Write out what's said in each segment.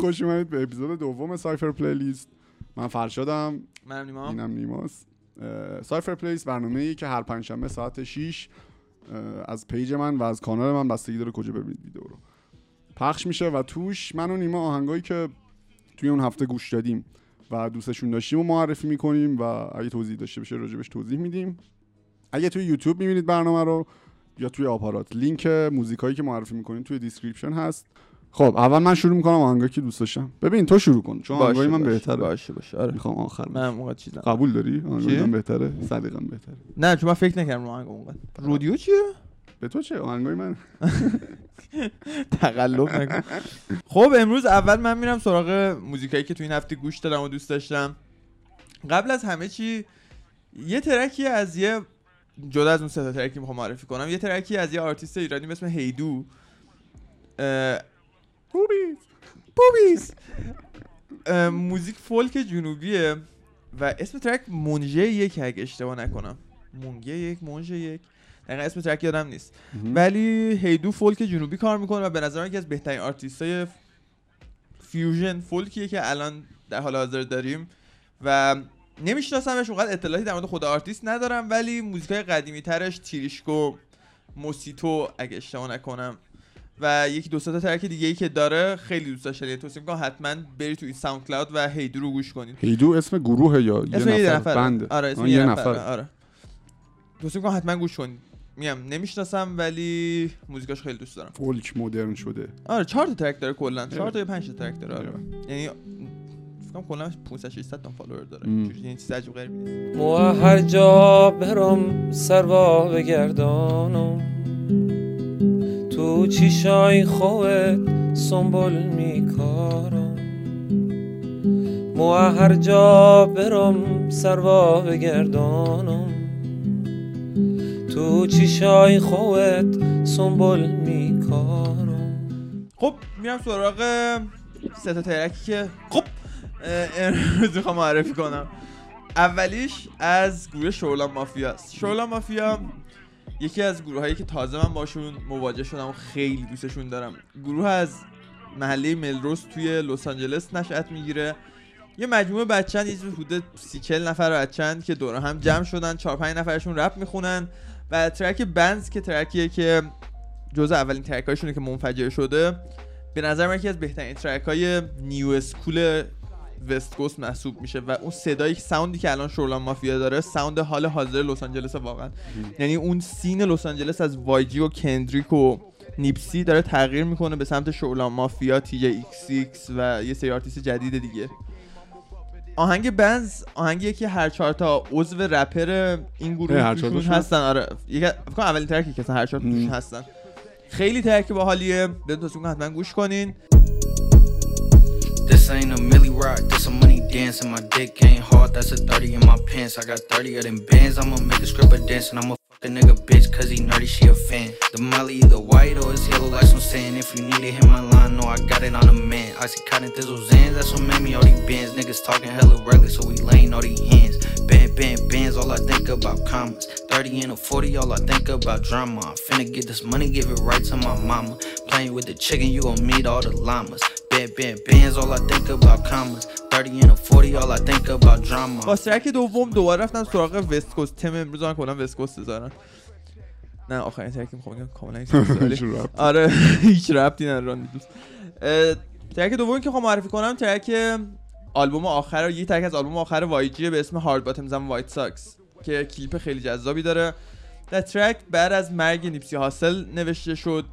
خوش اومدید به اپیزود دوم سایفر پلی‌لیست. من فرشادم. منم نیما. اینم نیماست. سایفر پلی‌لیست برنامه ای که هر پنجشنبه ساعت 6 اه، از پیج من و از کانال من بستگی داره کجا ببینید ویدیو رو. پخش میشه و توش من و نیما آهنگایی که توی اون هفته گوش دادیم و دوستشون داشتیم و معرفی می‌کنیم و اگه توضیح داشته بشه راجبش توضیح میدیم. اگه توی یوتیوب می‌بینید برنامه رو یا توی آپارات لینک موزیکایی که معرفی می‌کنیم توی description هست. خب اول من شروع می‌کنم آهنگایی که دوست داشتم. ببین تو شروع کن چون آهنگای من بهتره. باشه باشه. آره. می‌خوام آخر من موقع چیزم. قبول داری؟ آهنگای چی؟ من بهتره سلیقه‌م بهتره. نه چون من فکر نکردم آهنگ اونقدر رودیو چیه؟ به تو چه؟ آهنگای من؟ تقلب نکن. خب امروز اول من میرم سراغ موزیکایی که تو این هفته گوش دادم و دوست داشتم. قبل از همه چی یه track ی از یه جدا از اون سه تا track ی می‌خوام معرفی کنم. یه track ی از یه آرتیست ایرانی به اسم هیدو. بوبیز اه، موزیک فولک جنوبیه و اسم ترک منژه یک اگه اشتباه نکنم. مونگه یک منژه یک. دقیقا اسم ترک یادم نیست. ولی هیدو فولک جنوبی کار می‌کنه و به نظر من یکی از بهترین آرتیست های فیوژن فولکیه که الان در حال حاضر داریم. و نمیشناسمش اونقدر اطلاعاتی در مورد خود آرتیست ندارم ولی موزیک های قدیمی ترش تیریشکو موسیتو اگه اشتباه نکنم. و یکی دو سه تا track دیگه ای که داره خیلی دوست داشتم یعنی توصیه می‌کنم حتما برین تو این ساوند کلاود و هیدو رو گوش کنید. هیدو اسم گروه یا اسم یه نفر؟ نفر بنده آره اسم یه نفر نفر آره. توصیه می‌کنم حتما گوش کنید. میگم نمی‌شناسم ولی موزیکاش خیلی دوست دارم. فولک مدرن شده. آره چهار تا track داره کلا. چهار تا یا پنج تا track داره. آره. یعنی فکر کنم کلا 500 600 تا follower داره. یعنی چیز عجیب غریبی نیست. مو هر جا برم سروا بگردانم چیشای خوت سنبول میکارم. مو هر جا برم سروا بگردانم. تو چیشای خوت سنبول میکارم. خب میرم سراغ سه تا ترکی که خب امروز می‌خوام معرفی کنم. اولیش از گروه شورلا مافیا است شورلا مافیا یکی از گروه هایی که تازه من باشون مواجه شدم و خیلی دوستشون دارم. گروه از محله ملروز توی لس آنجلس نشأت می‌گیره. یه مجموعه بچن یه حدود سی چل نفر بچن که دور هم جمع شدن چهار پنج نفرشون رپ می‌خونن و track بنز که track یه که جزء اولین track هایشونه که منفجر شده به نظر من یکی از بهترین track های new school West Coast محسوب میشه و اون صدایی sound ی که الان شورلاین مافیا داره sound حال حاضر لس آنجلس واقعا. یعنی اون scene لس آنجلس از وایجی و کندریک و نیپسی داره تغییر می‌کنه به سمت شورلاین مافیا تی ایکس ایکس و یه سری آرتیست جدید دیگه. آهنگ بنز آهنگیه که هر چهار تا عضو رپر این گروه هر توشون هستن. آره. یک فکر کنم اولین track ی که هر چهار توشون. هستن. خیلی track باحالیه. بدون حتما گوش کنین. This ain't a milli rock, this a money dance, and my dick ain't hard. That's a 30 in my pants. I got 30 of them bands. I'ma make a stripper dance, and I'ma fuck a nigga bitch, cause he nerdy, she a fan. The molly either white or it's yellow, like some sand. If you need it, hit my line, no, I got it on a man. I see cotton thizzle zans, that's what made me all these bands. Niggas talking hella reckless, so we laying all these hands. Band, band, bands, all I think about commas. 30 and a 40, all I think about drama. I'm finna get this money, give it right to my mama. Playing with the chicken, you gon' meet all the llamas. Band, band, bands, all I think about commas. 30 and a 40, all I think about drama. با ترک دوم دوباره رفتم سراغ وست کوست تم امروز من کلا وست کوست دارن نه آخرین ترکی میخوام بگم کاملا هیچ چیزی ولی- شروع رفت. آره هیچ ربطی نداره راندی دوست اه، ترک دومی که خواهم معرفی کنم ترک آلبوم آخر یه track از آلبوم آخر وایجی به اسم Hard Bottoms & White Socks که کلیپ خیلی جذابی داره. در track بعد از مرگ نیپسی هاسل نوشته شد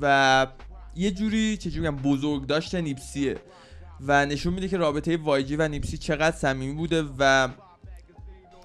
و یه جوری چجوری بگم بزرگ داشته نیپسیه و نشون میده که رابطه وایجی و نیپسی چقدر صمیمی بوده و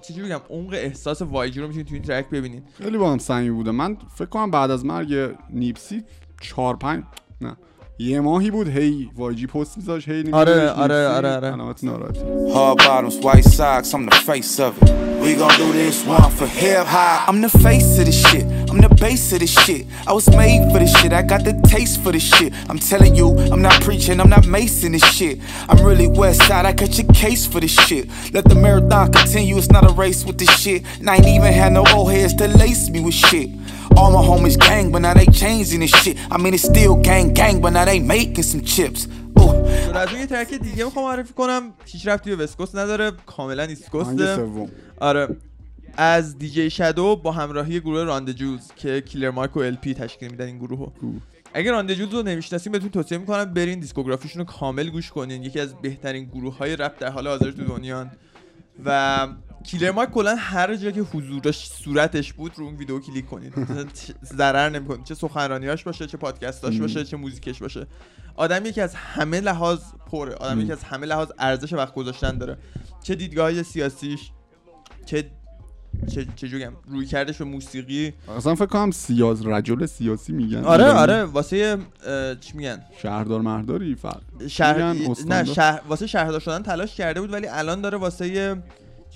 چجوری بگم عمق احساس وایجی رو می‌تونید تو این track ببینید. خیلی با هم صمیمی بوده. من فکر کنم بعد از مرگ نیپسی چهار پنج نه. یه ماهی بود هی وایجی پست میذاش هی نیپسی آره، نیپسی. آره، آره، آره. علامت ناراحتی Hard bottoms, white socks, I'm the face of it. We gon' do this one for hip hop. I'm the face of this shit. I'm the base of this shit. I was made for this shit. I got the taste for this shit. I'm telling you, I'm not preaching, I'm not macing this shit. I'm really west side. I cut your case for this shit. Let the marathon continue. It's not a race with this shit. And I ain't even had no old heads to lace me with shit. All my homies gang, but now they changing this shit. I mean, it's still gang gang, but now they making some chips. از اون یه track دیگه می‌خوام معرفی کنم. هیچ ربطی به West Coast نداره. کاملا East آهنگ Coast ه سوم. آره. از دیجی شادو با همراهی گروه ران د جولز که کیلر مایک و ال پی تشکیل میدن این گروه رو اگر ران د جولز رو نمی‌شناسین بهتون توصیه می‌کنم برین discography شون رو کامل گوش کنین. یکی از بهترین گروه های رپ در حال حاضر تو دنیا و کیلر مایک کلا هر جا که حضورش صورتش بود رو اون ویدیو کلیک کنید. ضرر نمی‌کنه. چه سخنرانیاش باشه چه پادکستاش باشه چه موزیکش باشه. آدمی که از همه لحاظ پره. آدمی که از همه لحاظ ارزش وقت گذاشتن داره. چه دیدگاه سیاسیش چه چه چه جوری روی کردش به موسیقی. اصلا فکر کنم سیاز رجل سیاسی میگن. آره. آره. واسه چی میگن؟ شهردار مهداری فرق شهر نه؟ شهر واسه شهردار شدن تلاش کرده بود ولی الان داره واسه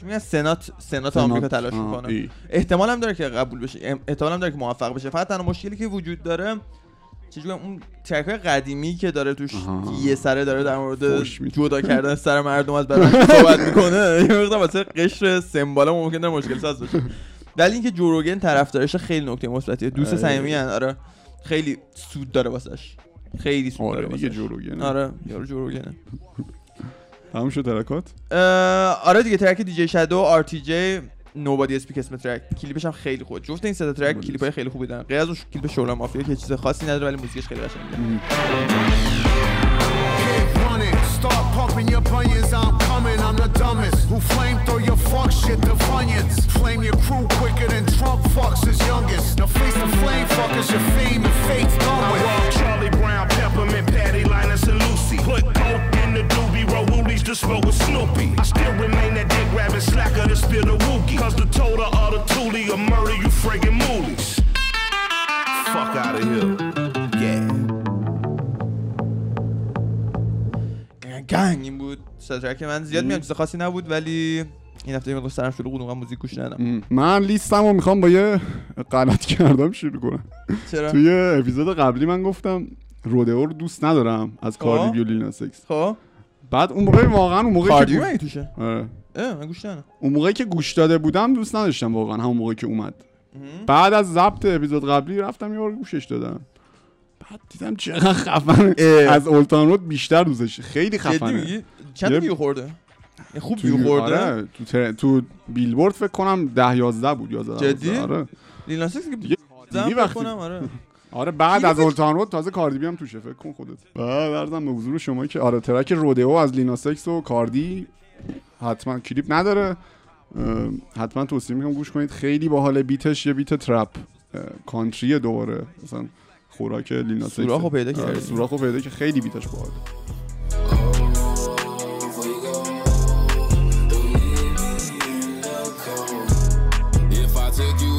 چی میگن سنات سنات آمریکا تلاش می‌کنه. احتمال هم داره که قبول بشه. احتمال هم داره که موفق بشه. فقط تنها مشکلی که وجود داره چجوری اون ترک قدیمی که داره توش. یه سره داره در مورد. جدا کردن سر مردم از بدن صحبت می‌کنه. یه مقدار واسه قشر سمبال ممکن داره مشکل ساز بشه ولی اینکه جوروگن طرفدارش خیلی نکته مثبتیه. دوست آره. صمیمی آره. خیلی سود داره واسش. خیلی سود آره داره دیگه واسش. آره یارو جوروگنه تموم شد track ات آره دیگه track دیجی شادو آر تی جی Nobody Speak اسم track کلیپش هم خیلی خوب جفت این سه تا track کلیپ های خیلی خوبی دارن غیر از اون کلیپ شورلاین مافیا که چیز خاصی نداره ولی موزیکش خیلی قشنگه start pumping your bunions. I'm coming, I'm the dumbest. Who flame throw your fuck shit to funyuns? Flame your crew quicker than Trump fucks his youngest. Now face the flame fuckers, your fame and fate's wookie. Cause the total of the toolie will murder you friggin' moolies. Fuck out of here. Yeah. گنگ این بود ترک من زیاد میام چیز خاصی نبود ولی این هفته مقدار سرم شده بود موزیک گوش ندادم من لیستم رو می‌خوام با یه غلط کردم شروع کنم چرا توی اپیزود قبلی من گفتم رودئو رو دوست ندارم از کاردی و لینا سکس خب بعد اون موقع واقعا اون موقعی کاردیو که توشه آره. من گوش ندادم. اون موقعی که گوش داده بودم دوست نداشتم واقعا همون موقعی که اومد. بعد از ضبط اپیزود قبلی رفتم یه بار گوشش دادم. بعد دیدم چقدر خفنه. اه. از اولتان رود بیشتر دوستش خیلی خفنه. میگی؟ چند ویو خورده؟ خوب ویو خورده؟ آره تو, تر... تو بیلبورد فکر کنم ده یازده بود یازده جدی؟ آره. لیلا سکس که دیگه- وقتی- کنم آره. آره بعد از اولتان رود تازه کاردی هم توشه فکر کن خودت. بعد ارزم به حضور شما که آره ترک رودئو از لینا سکس و کاردی. حتما کلیپ نداره. حتما توصیه می‌کنم گوش کنید. خیلی باحال بیتش یه بیت ترپ کانتری دوباره. مثلا خوراک لینا سوراخو پیدا آره، کردی. سوراخو پیدا که خیلی بیتش باحال If I took you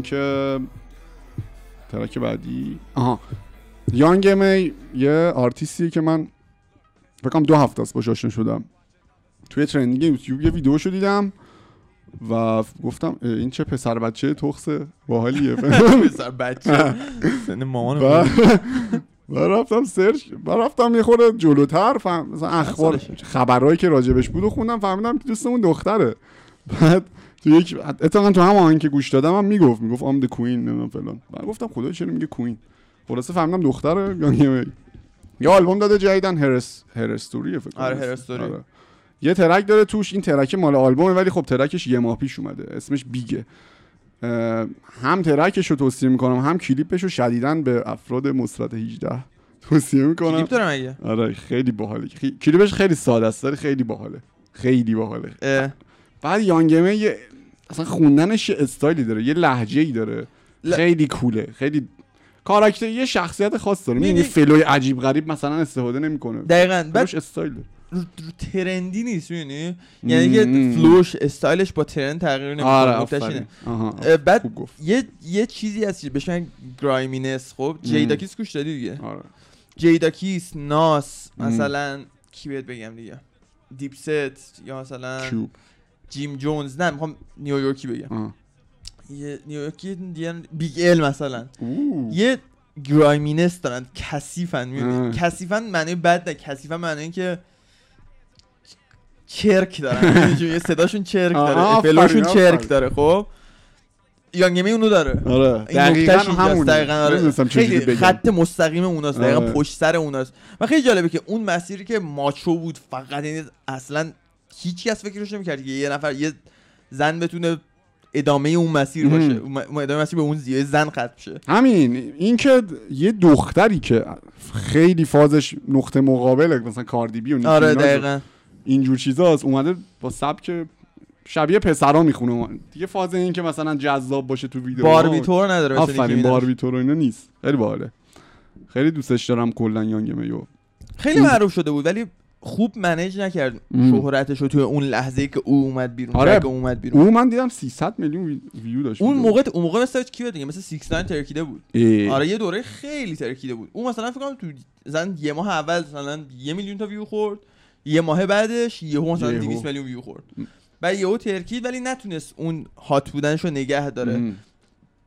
اینکه track بعدی. آها. یانگ می یه آرتیستیه که من فکر کنم دو هفته است باش آشنا شدم. توی trending یوتیوب یه ویدیوشو دیدم و گفتم این چه پسر بچه تخص باحالیه. پسر بچه. سن مامان و رفتم سرچ و رفتم یه خورده جلوتر فهمیدم مثلا اخبار؟ خبرهایی که راجبش بود و خوندم فهمیدم که دوستمون دختره. بعد تو یک اتفاقا تو هم آهنگ که گوش دادم هم می‌گفت می‌گفت I'm the queen نمی‌دونم فلان. بعد گفتم خدا چرا میگه queen خلاصه فهمیدم دختره یا یه یه آلبوم داده جدیدن hers Herstory فکر آره،. Herstory. یه track داره توش این track مال آلبومه ولی خب track ش یه ماه پیش اومده. اسمش Big ه هم track ش رو توصیه می‌کنم هم کلیپش رو شدیدن به افراد مثبت 18 توصیه می‌کنم. کلیپ داره مگه؟ آره خیلی باحاله. خی- کلیپش خیلی ساده است ولی خیلی باحاله. خیلی باحاله. بعد Young M.A یه اصلا خوندنش یه استایلی داره یه لهجه ای داره. ل- خیلی cool ه خیلی کاراکتر یه شخصیت خاص داره. می‌بینی flow ی عجیب غریب مثلا استفاده نمی‌کنه. دقیقا. بعد بعدش استایل داره. رو, trendy نیست می‌دونی؟ یعنی که. flow ش style ش با trend تغییر آره نمی‌کنه اه، بعد گفت. یه یه چیزی هست بهش میگن griminess خب Jadakiss گوش دادی دیگه؟ آره. Jadakiss Nas. مثلا کی بهت بگم دیگه؟ Dipset یا مثلا Cube. Jim Jones نه می‌خوام نیویورکی بگم. یه نیویورکی دیگه Big L مثلا اوه. یه griminess دارن کثیفن. می‌بینی کثیفن معنی بد نه کثیفن معنی اینکه چرک دارن؟ یه صداشون چرک داره flow شون. چرک داره خب Young M.A اونو داره آره دقیقاً. همون دقیقاً آره. خیلی خط مستقیم اوناست دقیقا آره. پشت سر اوناست و خیلی جالبه که اون مسیری که ماچو بود فقط یعنی اصلا هیچ کس فکرش نمی‌کرد که یه نفر یه زن بتونه ادامه اون مسیر. باشه اون ادامه مسیر به اون زیه زن ختم شه. همین. این که یه دختری که خیلی فازش نقطه مقابله مثلا کاردیبی و آره و دقیقا. اینجور چیزاست اومده با سبک شبیه پسرا می‌خونه. دیگه فاز این که مثلا جذاب باشه تو ویدیو باربی تور نداره آفرین نیکی میناژ. باربی تو رو اینا نیست. خیلی باحاله. خیلی دوستش دارم کلا یانگ میو. خیلی معروف شده بود ولی خوب منیج نکرد. شهرتش رو توی اون لحظه که او اومد بیرون آره. اومد بیرون اون من دیدم 300 میلیون وی- ویو داشت اون. موقع اون موقع مثل کی دیگه مثل 69 ترکیده بود اه. آره یه دوره خیلی ترکیده بود اون مثلا فکر کنم تو مثلا یه ماه اول مثلا یه میلیون تا ویو خورد یه ماه بعدش یهو مثلا یهو. 200 میلیون ویو خورد بعد یهو ترکید ولی نتونست اون هات بودنش رو نگه داره ام.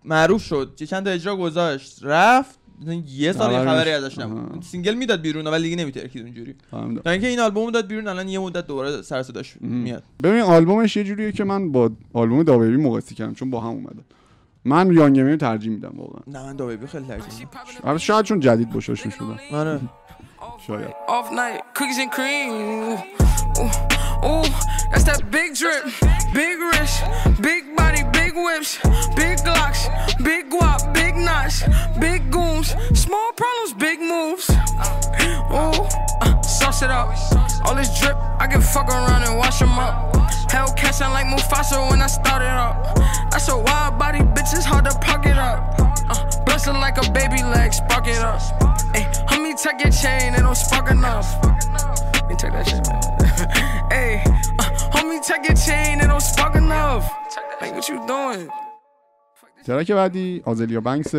معروف شد چه چند تا اجرا گذاشت رفت مثلا یه سال یه خبری خبری نشد. ازش. نبود single می‌داد بیرون ولی دیگه نمیترکید اونجوری. تا اینکه این آلبوم داد بیرون الان یه مدت دوباره سر صداش. میاد ببین آلبومش یه جوریه که من با آلبوم DaBaby مقایسه کردم چون با هم اومدن من Young M.A و ترجیح میدم واقعا نه من DaBaby خیلی ترجیح میدم البته شاید چون جدید باشاشون شدن آره شاید Off night, cookies and cream. Ooh, ooh, that's that big drip, big wrist, big body, big whips, big glocks, big big goons, small problems, big moves. Ooh, uh, sauce it up. All this drip, I can fuck around and wash 'em up. Hellcat sound like Mufasa when I started up. That's a wild body, bitch, it's hard to park it up. Uh, like a baby leg, spark it up. Hey, homie, take your chain, it don't spark enough. Me take that shit, man. hey, uh, homie, take your chain, it don't spark enough. Like, what you doing? track بعدی Azealia Banks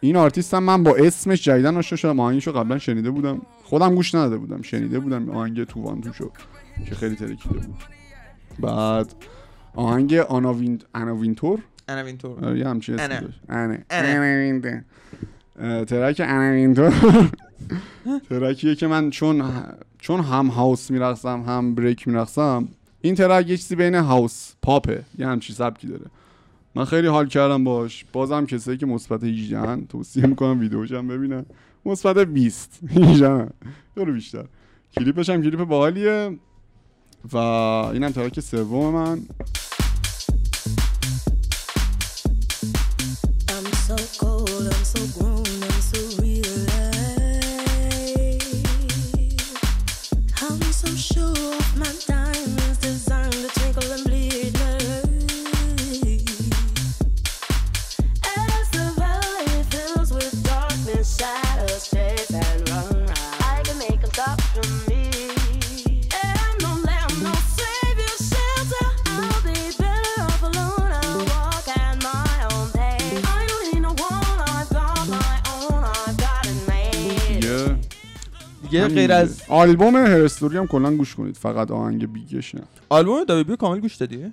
این آرتیست هم من با اسمش جدیدن آشنا شدم. آهنگشو قبلا شنیده بودم. خودم گوش نداده بودم. شنیده بودم آهنگ two one two شو که خیلی ترکیده بود. بعد آهنگ Anna Win Anna Wintour؟ Anna Wintour آره، یه همچین اسمی. داشت. Anna Wintour. اه، track Anna Wintour track یه که من چون چون هم house میرقصم هم break میرقصم این track یه چیزی بین house pop ه. یه همچین سبکی داره. من خیلی حال کردم باش. بازم کسایی که مثبت 18 ان توصیه می‌کنم ویدیوش هم ببینن. مثبت 20 18 ان یارو بیشتر. کلیپش هم کلیپ باحالیه. و اینم track سوم من. I'm so sure of my diamonds دیگه غیر. از آلبوم Herstory هم کلا گوش کنید فقط آهنگ Big ش نه آلبوم DaBaby کامل گوش دادی؟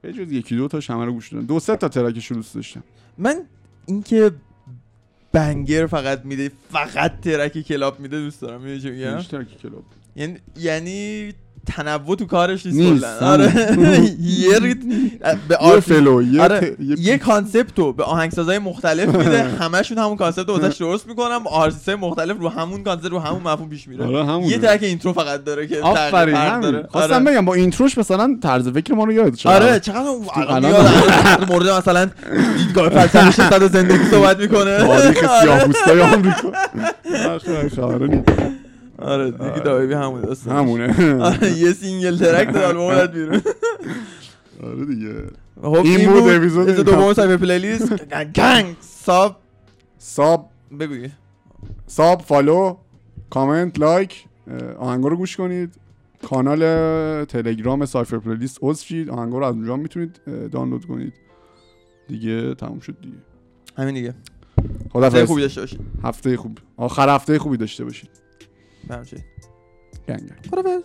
به جز یکی دو تاش همه رو گوش دادم. دو سه تا track ش رو دوست داشتم. من اینکه banger فقط میده فقط track club میده دوست دارم می‌دونی چی میگم؟ track ی club. یعنی یعنی تنوع تو کارش نیست کلا. آره. یه به یه artist- flow یه آره. یه concept رو به آهنگسازهای مختلف میده. همشون همون concept رو واسش درست می‌کنن آرتیست مختلف رو همون concept رو همون مفهوم پیش میره. آره. یه track intro فقط داره که آفرین خواستم آره. بگم با اینتروش مثلا طرز فکر ما رو یاد شد. آره چقدر الان- مورد مثلا دیدگاه فلسفیش صد زندگی صحبت می‌کنه. تاریخ آره. سیاه‌پوستای آمریکا. آره دیگه داویبی همون داستان همونه. آره یه سینگل ترک داد آلبوم داد بیرون. آره دیگه. خب این بود اپیزود دوم سایبر پلیلیست. گنگ ساب. ساب. بگو. sub follow comment like آهنگا رو گوش کنید. کانال تلگرام Cypher Playlist عضو شید. آهنگا رو از اونجا می‌تونید دانلود کنید. دیگه تموم شد دیگه. همین دیگه. خدا هفته خوبی داشته باشید. هفته خوب. آخر هفته خوبی داشته باشید. همچنین gang gang. خدافظ